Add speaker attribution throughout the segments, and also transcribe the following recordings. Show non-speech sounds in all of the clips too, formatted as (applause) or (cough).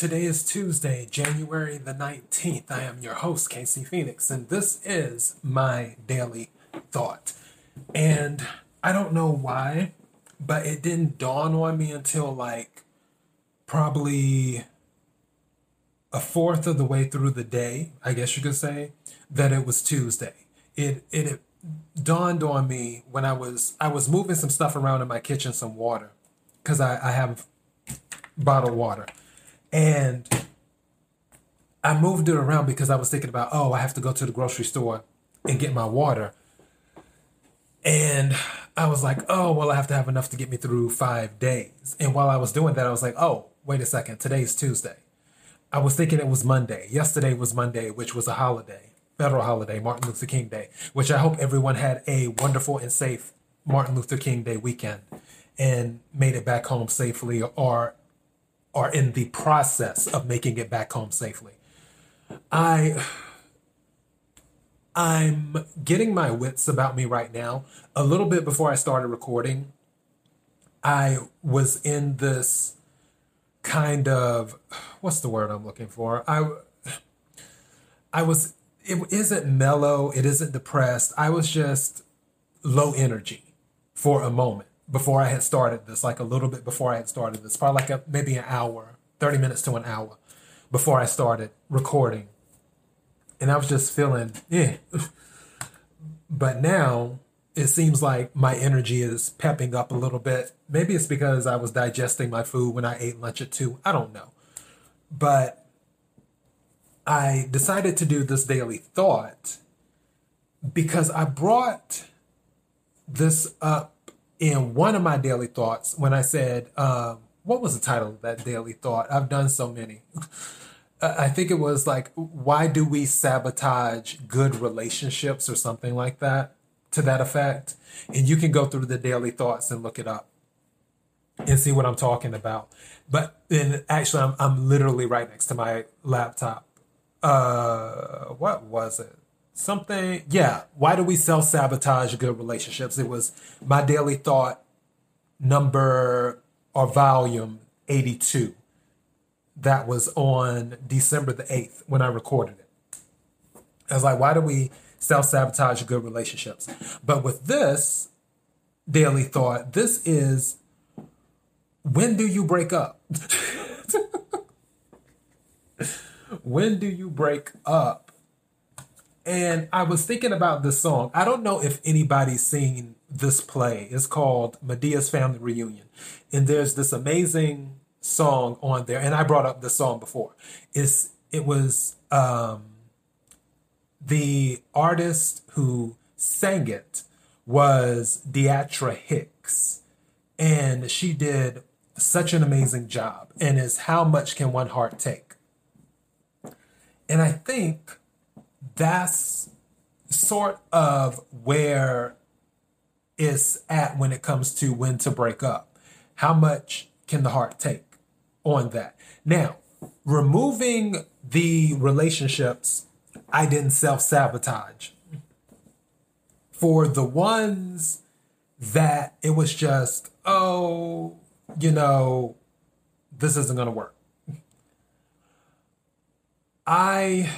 Speaker 1: Today is Tuesday, January the 19th. I am your host, Casey Phoenix, and this is my daily thought. And I don't know why, but it didn't dawn on me until like probably a fourth of the way through the day, I guess you could say, that it was Tuesday. It it, it dawned on me when I was I was moving some stuff around in my kitchen, some water, because I, I have bottled water. And I moved it around because I was thinking about, oh, I have to go to the grocery store and get my water. And I was like, oh, well, I have to have enough to get me through five days. And while I was doing that, I was like, oh, wait a second, today's Tuesday. I was thinking it was Monday. Yesterday was Monday, which was a holiday, federal holiday, Martin Luther King Day, which I hope everyone had a wonderful and safe Martin Luther King Day weekend and made it back home safely or are in the process of making it back home safely. I I'm getting my wits about me right now. A little bit before I started recording, I was in this kind of what's the word I'm looking for? I I was it isn't mellow, it isn't depressed. I was just low energy for a moment before I had started this, like a little bit before I had started this, probably like a, maybe an hour, 30 minutes to an hour before I started recording. And I was just feeling, yeah. (laughs) but now it seems like my energy is pepping up a little bit. Maybe it's because I was digesting my food when I ate lunch at two. I don't know. But I decided to do this daily thought because I brought this up in one of my daily thoughts when I said, um, what was the title of that daily thought? I've done so many. (laughs) I think it was like, why do we sabotage good relationships or something like that to that effect? And you can go through the daily thoughts and look it up and see what I'm talking about. But then actually, I'm, I'm literally right next to my laptop. Uh, what was it? Something yeah why do we self sabotage good relationships? It was my daily thought number or volume 82 that was on december the 8th when i recorded it. I was like why do we self sabotage good relationships? But with this daily thought this is when do you break up? (laughs) When do you break up and I was thinking about this song. I don't know if anybody's seen this play. It's called Madea's Family Reunion. And there's this amazing song on there. And I brought up this song before. It's it was um, the artist who sang it was D'atra Hicks. And she did such an amazing job. And is how much can one heart take? And I think that's sort of where it's at when it comes to when to break up. How much can the heart take on that? Now, removing the relationships I didn't self sabotage. For the ones that it was just, oh, you know, this isn't going to work. I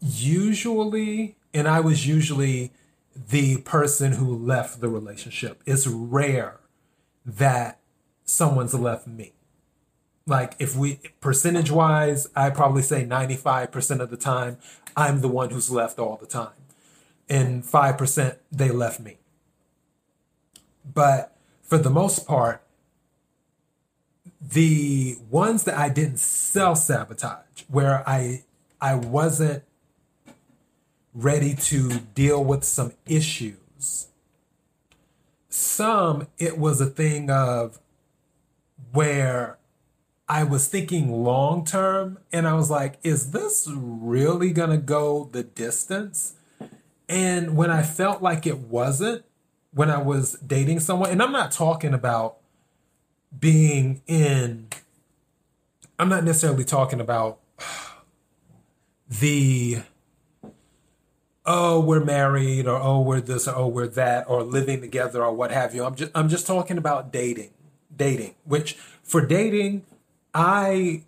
Speaker 1: usually, and I was usually the person who left the relationship. It's rare that someone's left me. Like, if we, percentage wise, I probably say 95% of the time, I'm the one who's left all the time. And 5%, they left me. But for the most part, the ones that I didn't self sabotage, where I I wasn't ready to deal with some issues. Some, it was a thing of where I was thinking long term and I was like, is this really going to go the distance? And when I felt like it wasn't, when I was dating someone, and I'm not talking about being in, I'm not necessarily talking about the oh we're married or oh we're this or oh we're that or living together or what have you i'm just i'm just talking about dating dating which for dating i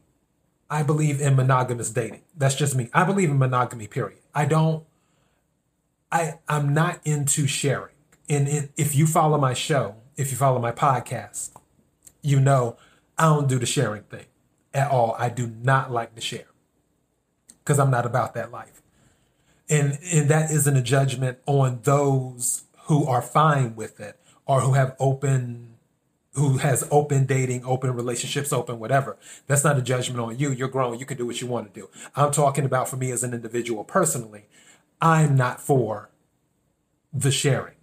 Speaker 1: I believe in monogamous dating. That's just me. I believe in monogamy, period. I don't, I, I'm not into sharing. And it, if you follow my show, if you follow my podcast, you know I don't do the sharing thing at all. I do not like to share because I'm not about that life. And, and that isn't a judgment on those who are fine with it or who have open who has open dating, open relationships, open whatever. That's not a judgment on you. You're grown. You can do what you want to do. I'm talking about for me as an individual personally. I'm not for the sharing.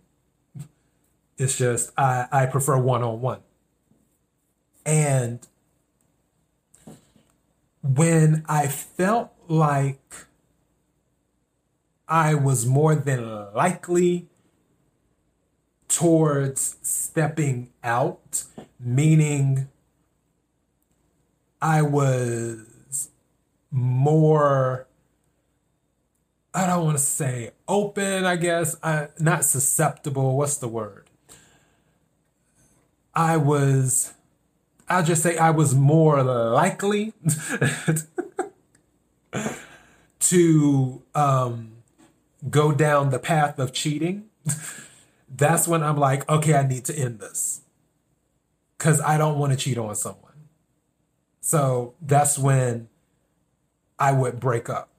Speaker 1: It's just I, I prefer one on one. And when I felt like I was more than likely towards stepping out, meaning I was more, I don't want to say open, I guess, I, not susceptible. What's the word? I was, I'll just say I was more likely (laughs) to um, go down the path of cheating (laughs) that's when I'm like, okay, I need to end this. Cause I don't want to cheat on someone. So that's when I would break up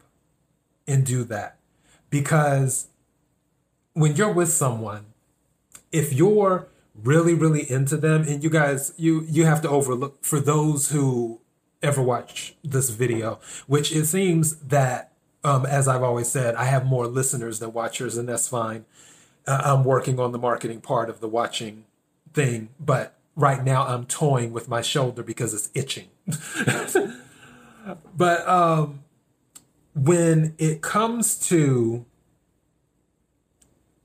Speaker 1: and do that. Because when you're with someone, if you're really, really into them, and you guys, you you have to overlook for those who ever watch this video, which it seems that um, as I've always said, I have more listeners than watchers, and that's fine. I'm working on the marketing part of the watching thing, but right now I'm toying with my shoulder because it's itching. (laughs) but um, when it comes to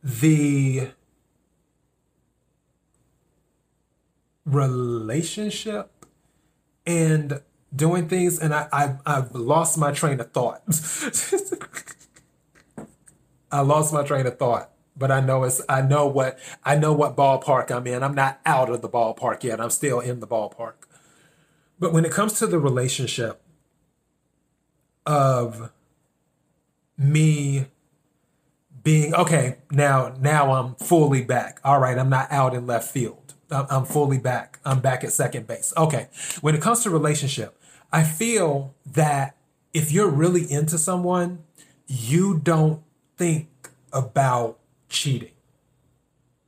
Speaker 1: the relationship and doing things, and I, I I've lost my train of thought. (laughs) I lost my train of thought but I know it's I know what I know what ballpark I'm in. I'm not out of the ballpark yet. I'm still in the ballpark. But when it comes to the relationship of me being okay, now now I'm fully back. All right, I'm not out in left field. I'm fully back. I'm back at second base. Okay. When it comes to relationship, I feel that if you're really into someone, you don't think about cheating,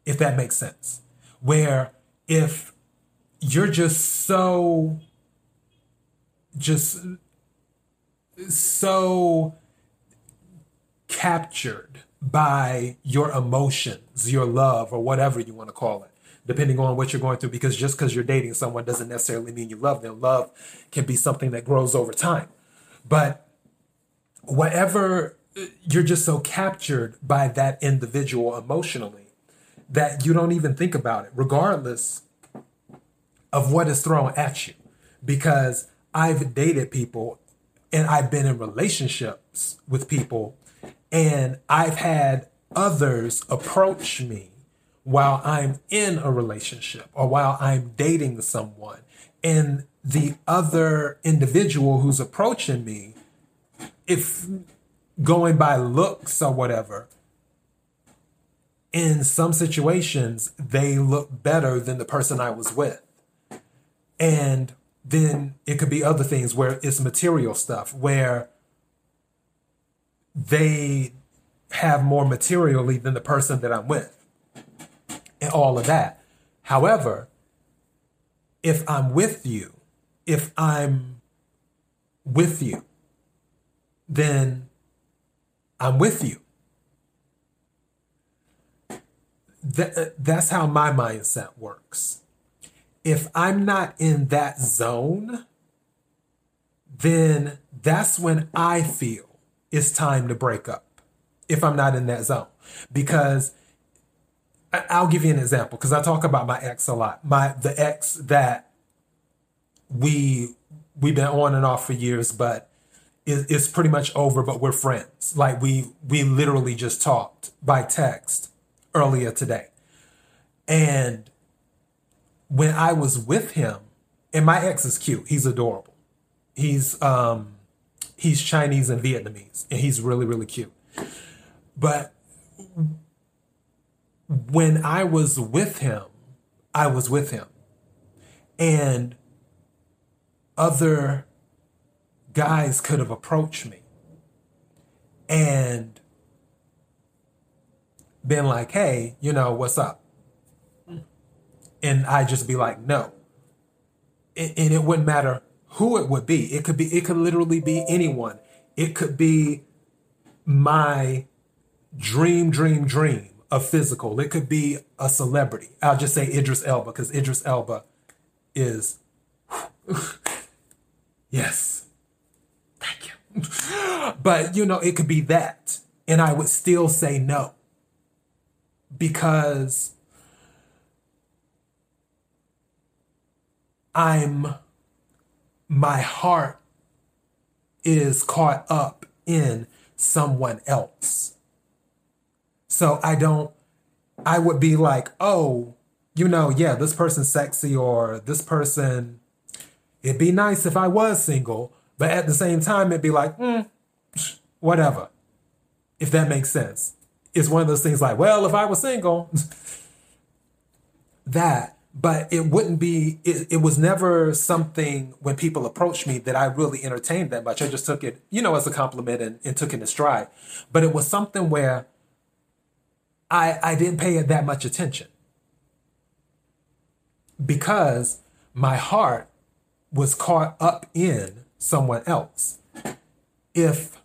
Speaker 1: if that makes sense. Where if you're just so, just so captured by your emotions, your love, or whatever you want to call it, depending on what you're going through. Because just because you're dating someone doesn't necessarily mean you love them. Love can be something that grows over time. But whatever you're just so captured by that individual emotionally that you don't even think about it, regardless of what is thrown at you. Because I've dated people and I've been in relationships with people, and I've had others approach me while I'm in a relationship or while I'm dating someone. And the other individual who's approaching me, if going by looks or whatever, in some situations, they look better than the person I was with. And then it could be other things where it's material stuff, where they have more materially than the person that I'm with, and all of that. However, if I'm with you, if I'm with you, then I'm with you. That, uh, that's how my mindset works. If I'm not in that zone, then that's when I feel it's time to break up. If I'm not in that zone, because I'll give you an example because I talk about my ex a lot. My the ex that we we've been on and off for years, but is, is pretty much over, but we're friends. Like we we literally just talked by text earlier today. And when I was with him, and my ex is cute, he's adorable. He's um, he's Chinese and Vietnamese, and he's really really cute. But when I was with him, I was with him, and other guys could have approached me and been like, "Hey, you know what's up?" and I'd just be like, no. And, it wouldn't matter who it would be. It could be, it could literally be anyone. It could be my dream, dream, dream of physical. It could be a celebrity. I'll just say Idris Elba because Idris Elba is, (laughs) yes, thank you. (laughs) but you know, it could be that. And I would still say no because I'm, my heart is caught up in someone else. So I don't, I would be like, oh, you know, yeah, this person's sexy or this person, it'd be nice if I was single. But at the same time, it'd be like, mm, whatever, if that makes sense. It's one of those things like, well, if I was single, (laughs) that but it wouldn't be it, it was never something when people approached me that i really entertained that much i just took it you know as a compliment and, and took it in stride but it was something where i i didn't pay it that much attention. Because my heart was caught up in someone else. If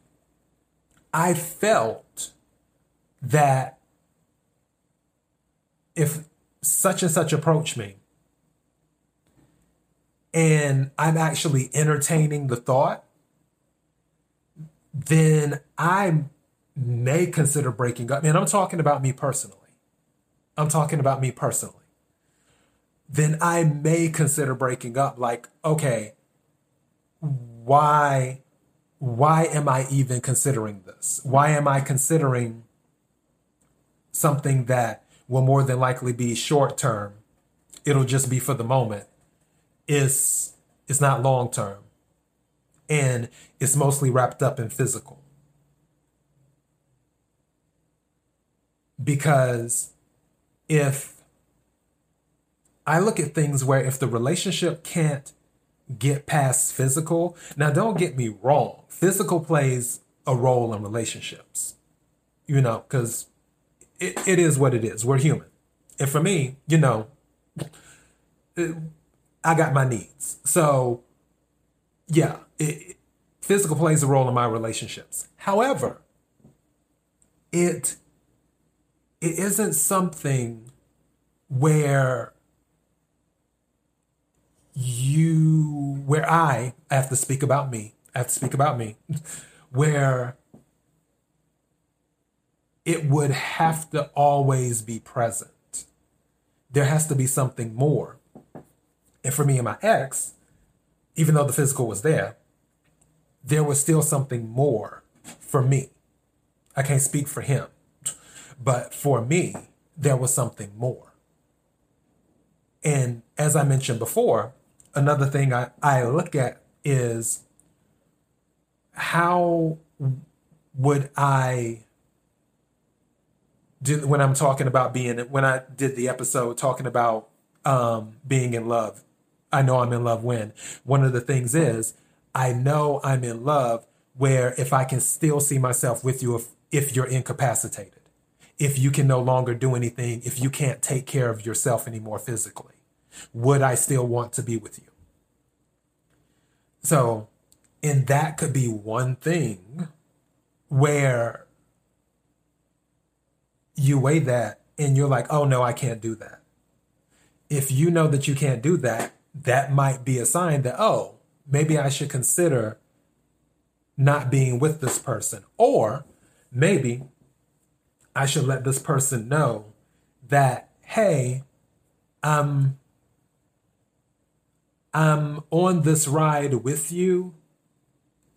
Speaker 1: i felt that if such and such approach me and I'm actually entertaining the thought, then I may consider breaking up. And I'm talking about me personally. I'm talking about me personally. Then I may consider breaking up. Like, okay, why why am I even considering this? Why am I considering something that will more than likely be short term. It'll just be for the moment. It's it's not long term. And it's mostly wrapped up in physical. Because if I look at things where if the relationship can't get past physical, now don't get me wrong, physical plays a role in relationships. You know, because it, it is what it is. We're human. And for me, you know, I got my needs. So, yeah, it, physical plays a role in my relationships. However, it it isn't something where you where I, I have to speak about me. I have to speak about me. (laughs) Where it would have to always be present. There has to be something more. And for me and my ex, even though the physical was there, there was still something more for me. I can't speak for him, but for me, there was something more. And as I mentioned before, another thing I, I look at is how would I do, when I'm talking about being when I did the episode talking about um, being in love. I know I'm in love when one of the things is I know I'm in love where if I can still see myself with you if if you're incapacitated, if you can no longer do anything, if you can't take care of yourself anymore physically, would I still want to be with you? So, and that could be one thing where you weigh that and you're like, oh no, I can't do that. If you know that you can't do that, that might be a sign that, oh, maybe I should consider not being with this person. Or maybe I should let this person know that, hey, I'm, I'm on this ride with you.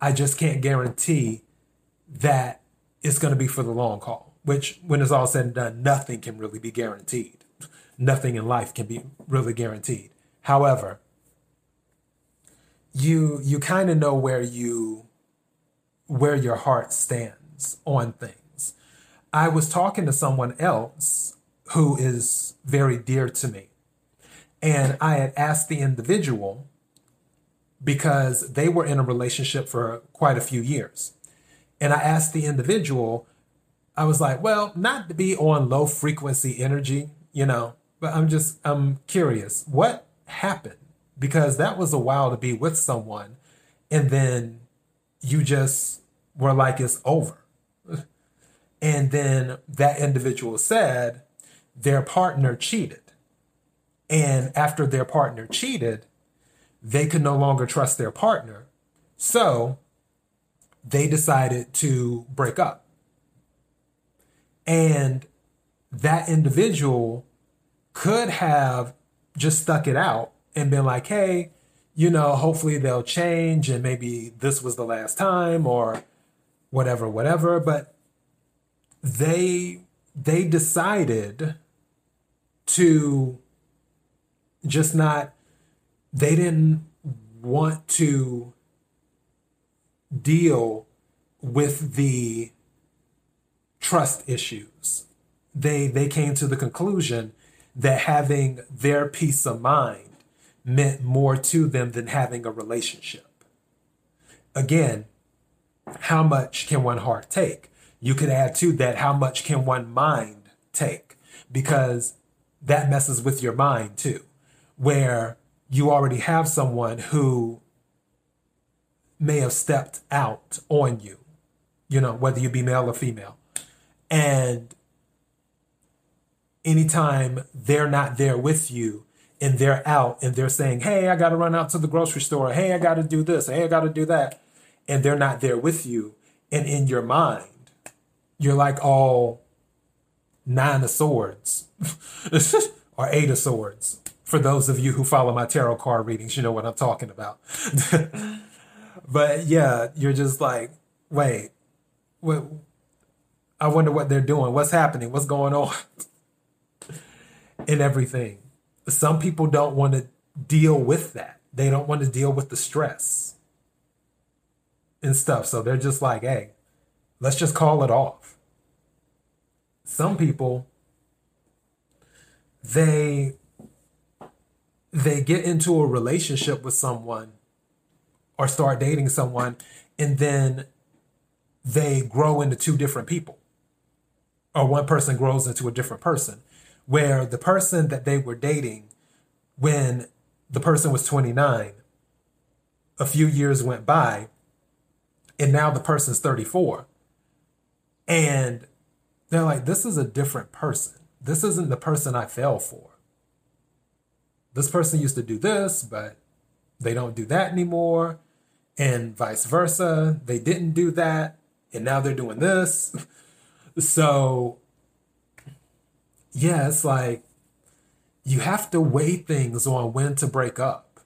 Speaker 1: I just can't guarantee that it's going to be for the long haul which when it's all said and done, nothing can really be guaranteed. Nothing in life can be really guaranteed. However, you you kind of know where you where your heart stands on things. I was talking to someone else who is very dear to me. And I had asked the individual because they were in a relationship for quite a few years. And I asked the individual, I was like, well, not to be on low frequency energy, you know, but I'm just, I'm curious, what happened? Because that was a while to be with someone. And then you just were like, it's over. And then that individual said their partner cheated. And after their partner cheated, they could no longer trust their partner. So they decided to break up. And that individual could have just stuck it out and been like, hey, you know, hopefully they'll change and maybe this was the last time or whatever, whatever. But they they decided to just not they didn't want to deal with the trust issues. They they came to the conclusion that having their peace of mind meant more to them than having a relationship. Again, how much can one heart take? You could add to that how much can one mind take? Because that messes with your mind too, where you already have someone who may have stepped out on you, you know, whether you be male or female. And anytime they're not there with you and they're out and they're saying, Hey, I got to run out to the grocery store. Hey, I got to do this. Hey, I got to do that. And they're not there with you. And in your mind, you're like all nine of swords (laughs) or eight of swords. For those of you who follow my tarot card readings, you know what I'm talking about. (laughs) but yeah, you're just like, wait, what? I wonder what they're doing. What's happening? What's going on? (laughs) and everything. Some people don't want to deal with that. They don't want to deal with the stress and stuff. So they're just like, hey, let's just call it off. Some people, they they get into a relationship with someone or start dating someone and then they grow into two different people. Or one person grows into a different person. Where the person that they were dating when the person was 29 a few years went by and now the person's 34 and they're like this is a different person. This isn't the person i fell for. This person used to do this but they don't do that anymore and vice versa. They didn't do that and now they're doing this. (laughs) So yeah, it's like you have to weigh things on when to break up.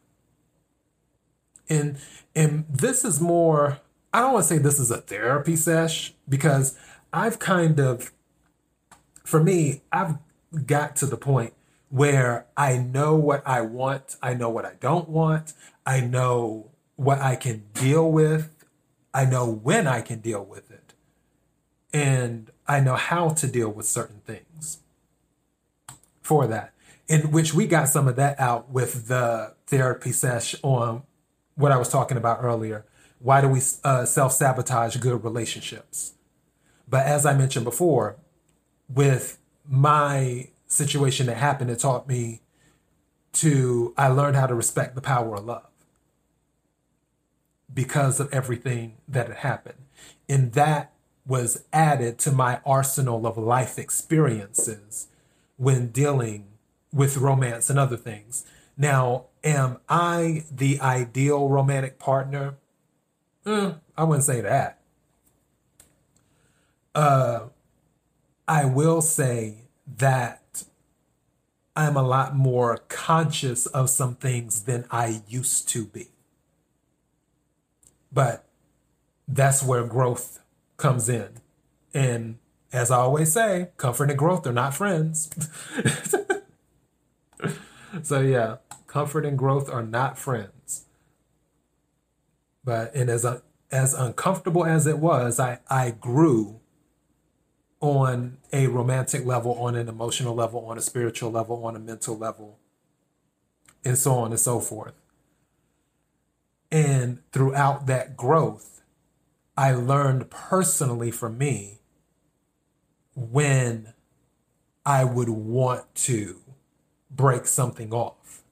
Speaker 1: And and this is more I don't want to say this is a therapy sesh because I've kind of for me, I've got to the point where I know what I want, I know what I don't want, I know what I can deal with, I know when I can deal with it, and I know how to deal with certain things for that. In which we got some of that out with the therapy sesh on what I was talking about earlier. Why do we uh, self sabotage good relationships? But as I mentioned before, with my situation that happened, it taught me to, I learned how to respect the power of love because of everything that had happened. And that was added to my arsenal of life experiences when dealing with romance and other things. Now, am I the ideal romantic partner? Mm, I wouldn't say that. Uh, I will say that I'm a lot more conscious of some things than I used to be. But that's where growth comes in. And as I always say, comfort and growth are not friends. (laughs) so, yeah, comfort and growth are not friends. But and as as uncomfortable as it was, I I grew on a romantic level, on an emotional level, on a spiritual level, on a mental level, and so on and so forth. And throughout that growth, I learned personally for me when I would want to break something off.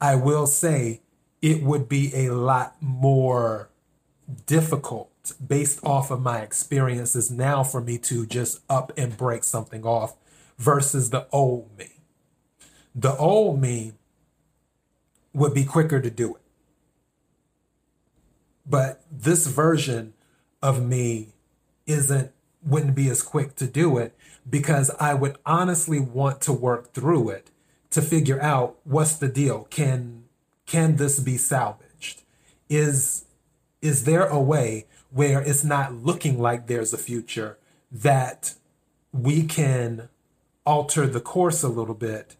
Speaker 1: I will say it would be a lot more difficult based off of my experiences now for me to just up and break something off versus the old me. The old me would be quicker to do it. But this version of me isn't wouldn't be as quick to do it because I would honestly want to work through it to figure out what's the deal. Can can this be salvaged? Is is there a way where it's not looking like there's a future that we can alter the course a little bit,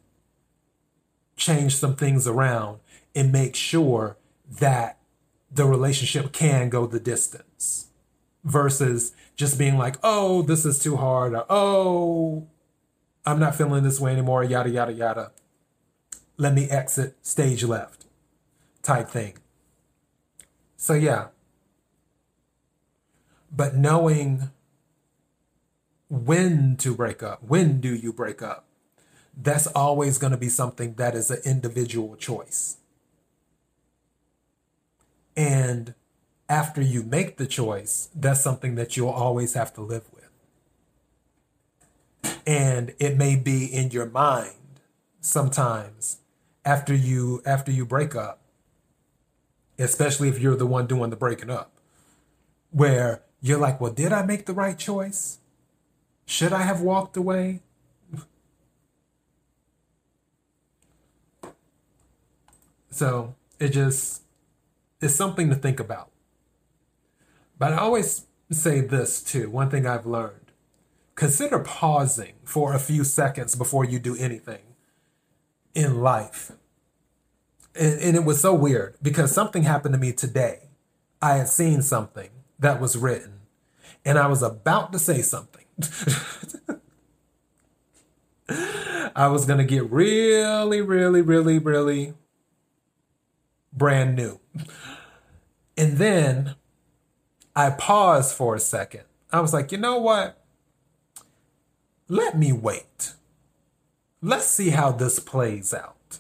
Speaker 1: change some things around, and make sure that the relationship can go the distance versus just being like, oh, this is too hard, or oh, I'm not feeling this way anymore, yada, yada, yada. Let me exit stage left type thing. So, yeah. But knowing when to break up, when do you break up, that's always going to be something that is an individual choice. And after you make the choice, that's something that you'll always have to live with. And it may be in your mind sometimes after you after you break up, especially if you're the one doing the breaking up, where you're like, well, did I make the right choice? Should I have walked away? So it just is something to think about. But I always say this too one thing I've learned consider pausing for a few seconds before you do anything in life. And, and, it was so weird because something happened to me today. I had seen something that was written, and I was about to say something. (laughs) I was going to get really, really, really, really brand new. And then I paused for a second. I was like, you know what? Let me wait. Let's see how this plays out.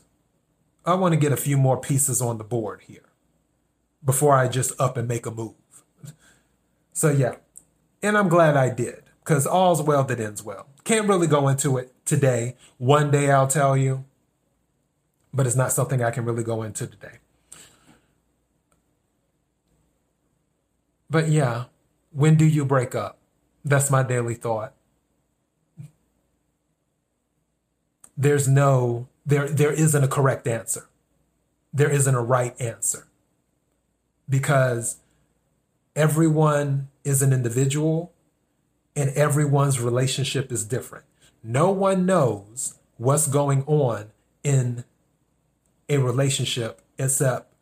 Speaker 1: I want to get a few more pieces on the board here before I just up and make a move. So, yeah. And I'm glad I did because all's well that ends well. Can't really go into it today. One day I'll tell you, but it's not something I can really go into today. But yeah, when do you break up? That's my daily thought. There's no there there isn't a correct answer. There isn't a right answer. Because everyone is an individual and everyone's relationship is different. No one knows what's going on in a relationship except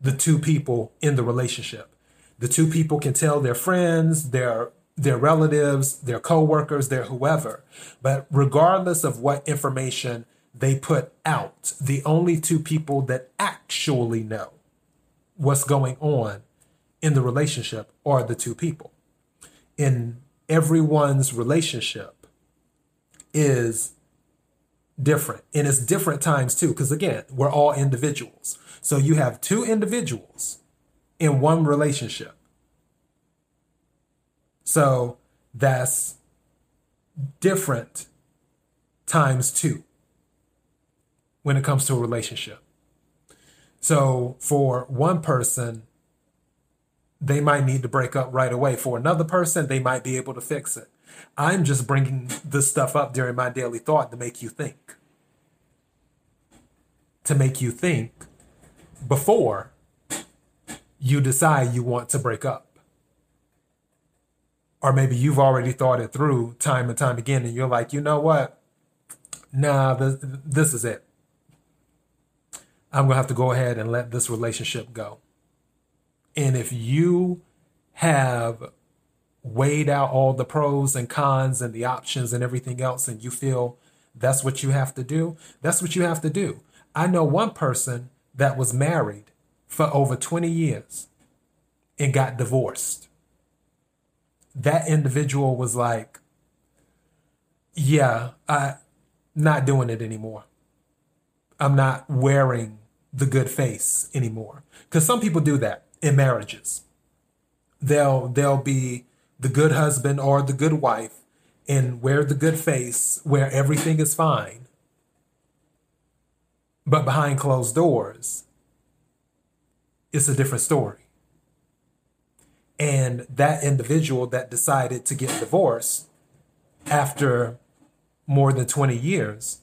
Speaker 1: the two people in the relationship. The two people can tell their friends, their their relatives, their coworkers, their whoever. But regardless of what information they put out, the only two people that actually know what's going on in the relationship are the two people. In everyone's relationship is different. And it's different times too, because again, we're all individuals. So you have two individuals in one relationship. So that's different times two when it comes to a relationship. So for one person, they might need to break up right away. For another person, they might be able to fix it. I'm just bringing this stuff up during my daily thought to make you think. To make you think before you decide you want to break up. Or maybe you've already thought it through time and time again, and you're like, you know what? Nah, this, this is it. I'm going to have to go ahead and let this relationship go. And if you have weighed out all the pros and cons and the options and everything else, and you feel that's what you have to do, that's what you have to do. I know one person that was married for over 20 years and got divorced. That individual was like, yeah, I not doing it anymore. I'm not wearing the good face anymore. Cuz some people do that in marriages. They'll they'll be the good husband or the good wife and wear the good face where everything is fine. But behind closed doors, it's a different story. And that individual that decided to get divorced after more than 20 years,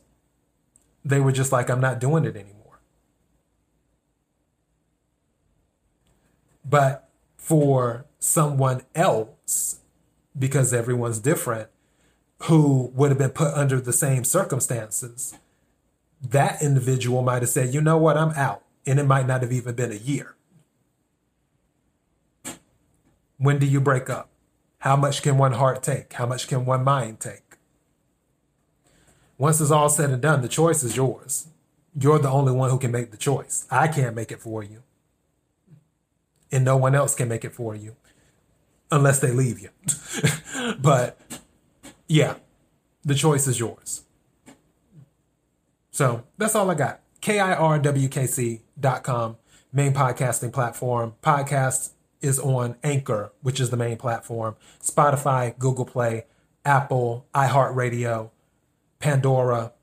Speaker 1: they were just like, I'm not doing it anymore. But for someone else, because everyone's different, who would have been put under the same circumstances, that individual might have said, you know what, I'm out. And it might not have even been a year. When do you break up? How much can one heart take? How much can one mind take? Once it's all said and done, the choice is yours. You're the only one who can make the choice. I can't make it for you. And no one else can make it for you unless they leave you. (laughs) but yeah, the choice is yours. So that's all I got. KIRWKC.com, main podcasting platform. Podcast is on Anchor, which is the main platform, Spotify, Google Play, Apple, iHeartRadio, Pandora.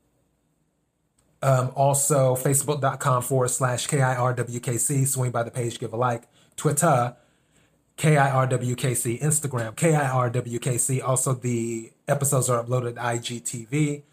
Speaker 1: Um, also, facebook.com forward slash KIRWKC. Swing by the page, give a like. Twitter, KIRWKC. Instagram, KIRWKC. Also, the episodes are uploaded IGTV.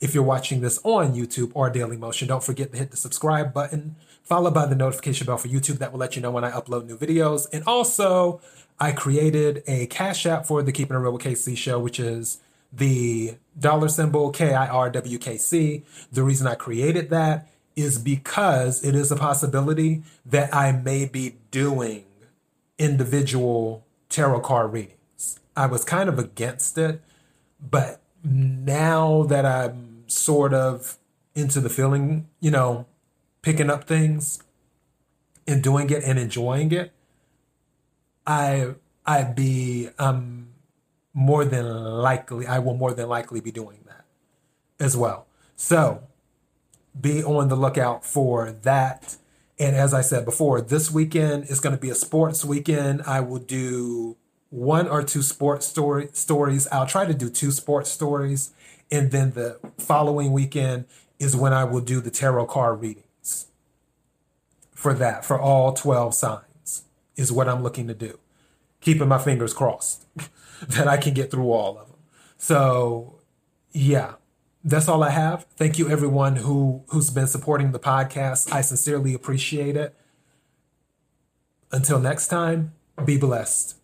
Speaker 1: If you're watching this on YouTube or Daily Motion, don't forget to hit the subscribe button followed by the notification bell for YouTube that will let you know when I upload new videos. And also, I created a Cash App for the Keeping It Real with KC show, which is the dollar symbol KIRWKC. The reason I created that is because it is a possibility that I may be doing individual tarot card readings. I was kind of against it, but now that I'm sort of into the feeling, you know, picking up things and doing it and enjoying it, I I'd be um more than likely I will more than likely be doing that as well. So be on the lookout for that. And as I said before, this weekend is going to be a sports weekend. I will do one or two sports story stories. I'll try to do two sports stories. And then the following weekend is when I will do the tarot card readings for that, for all 12 signs, is what I'm looking to do. Keeping my fingers crossed (laughs) that I can get through all of them. So, yeah, that's all I have. Thank you, everyone who, who's been supporting the podcast. I sincerely appreciate it. Until next time, be blessed.